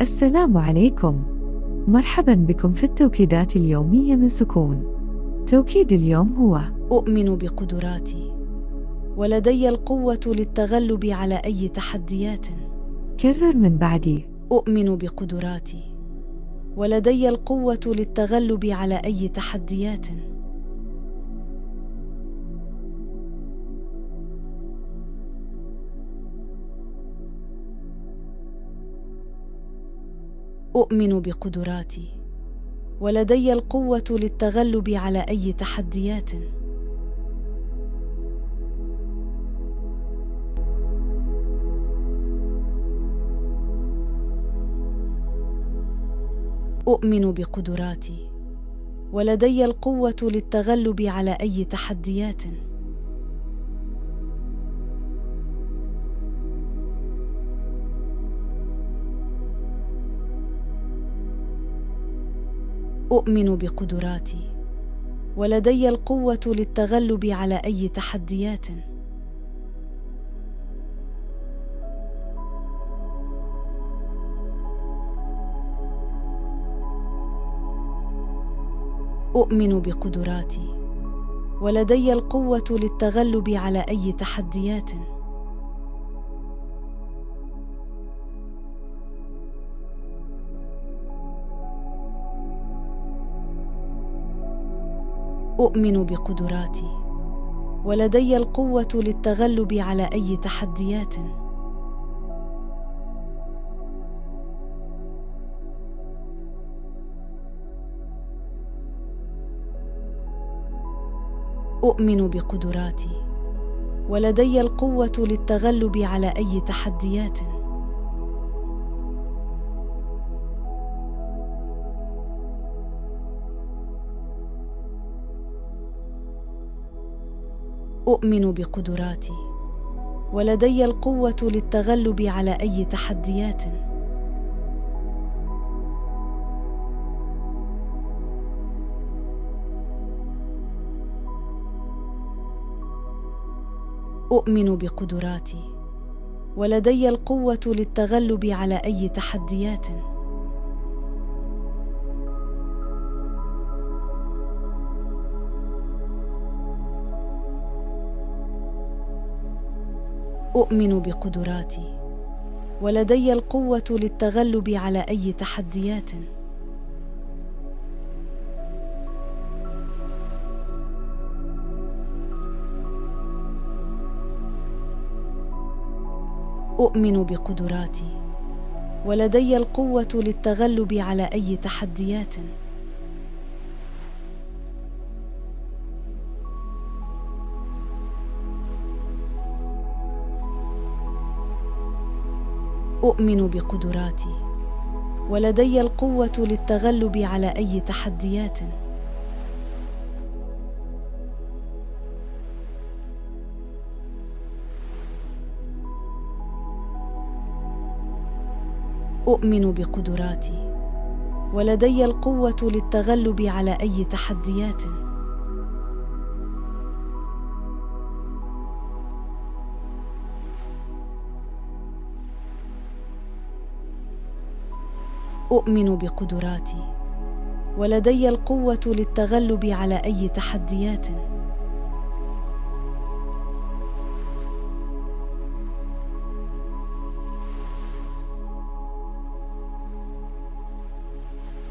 السلام عليكم. مرحبا بكم في التوكيدات اليومية من سكون. توكيد اليوم هو أؤمن بقدراتي. ولدي القوة للتغلب على أي تحديات. كرر من بعدي أؤمن بقدراتي. ولدي القوة للتغلب على أي تحديات. أؤمن بقدراتي ولدي القوة للتغلب على أي تحديات. أؤمن بقدراتي ولدي القوة للتغلب على أي تحديات. أؤمن بقدراتي ولدي القوة للتغلب على أي تحديات. أؤمن بقدراتي ولدي القوة للتغلب على أي تحديات. أؤمن بقدراتي. ولدي القوة للتغلب على أي تحديات. أؤمن بقدراتي. ولدي القوة للتغلب على أي تحديات. أؤمن بقدراتي ولدي القوة للتغلب على أي تحديات. أؤمن بقدراتي ولدي القوة للتغلب على أي تحديات. أؤمن بقدراتي. ولدي القوة للتغلب على أي تحديات. أؤمن بقدراتي. ولدي القوة للتغلب على أي تحديات. أؤمن بقدراتي ولدي القوة للتغلب على أي تحديات. أؤمن بقدراتي ولدي القوة للتغلب على أي تحديات. أؤمن بقدراتي ولدي القوة للتغلب على أي تحديات.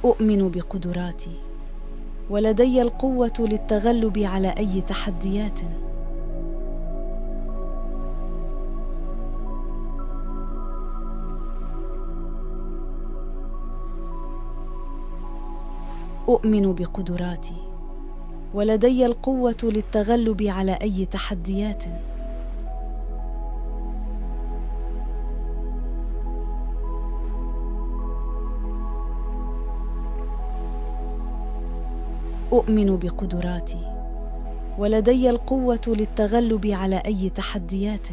أؤمن بقدراتي ولدي القوة للتغلب على أي تحديات. أؤمن بقدراتي ولدي القوة للتغلب على أي تحديات. أؤمن بقدراتي ولدي القوة للتغلب على أي تحديات.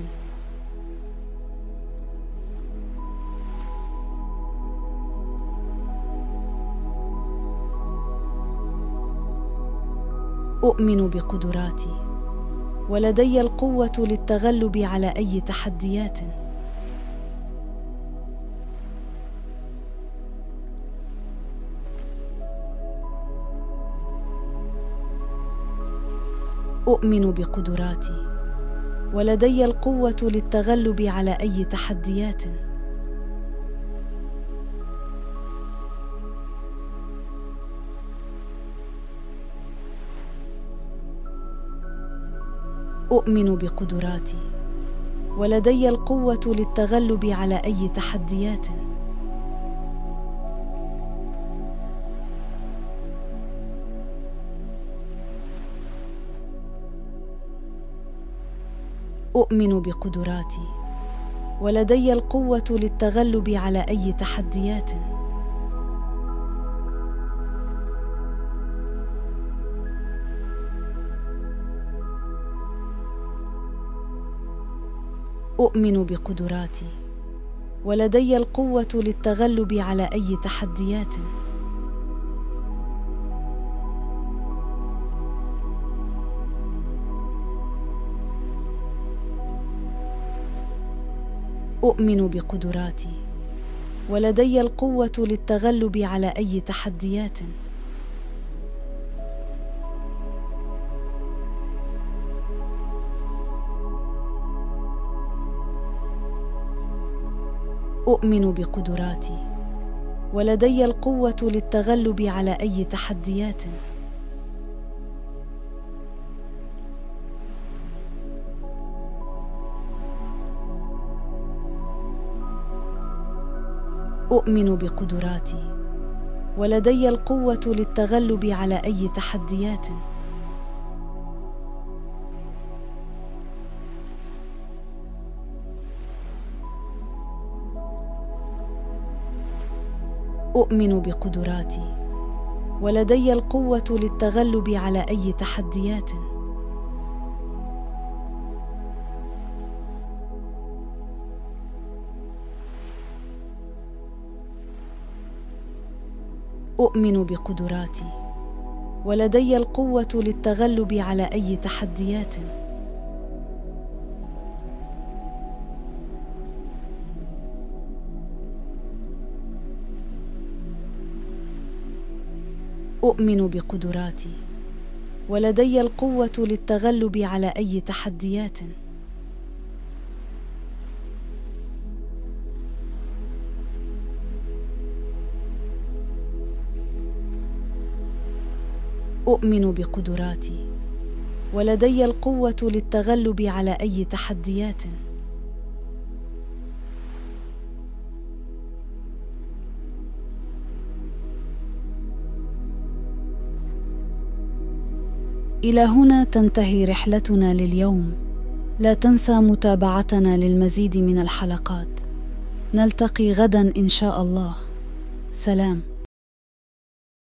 أؤمن بقدراتي ولدي القوة للتغلب على أي تحديات. أؤمن بقدراتي ولدي القوة للتغلب على أي تحديات. أؤمن بقدراتي. ولدي القوة للتغلب على أي تحديات. أؤمن بقدراتي. ولدي القوة للتغلب على أي تحديات. أؤمن بقدراتي ولدي القوة للتغلب على أي تحديات. أؤمن بقدراتي ولدي القوة للتغلب على أي تحديات. أؤمن بقدراتي ولدي القوة للتغلب على أي تحديات. أؤمن بقدراتي ولدي القوة للتغلب على أي تحديات. أؤمن بقدراتي ولدي القوة للتغلب على أي تحديات. أؤمن بقدراتي ولدي القوة للتغلب على أي تحديات. أؤمن بقدراتي ولدي القوة للتغلب على أي تحديات. أؤمن بقدراتي ولدي القوة للتغلب على أي تحديات. إلى هنا تنتهي رحلتنا لليوم. لا تنسى متابعتنا للمزيد من الحلقات. نلتقي غدا إن شاء الله. سلام.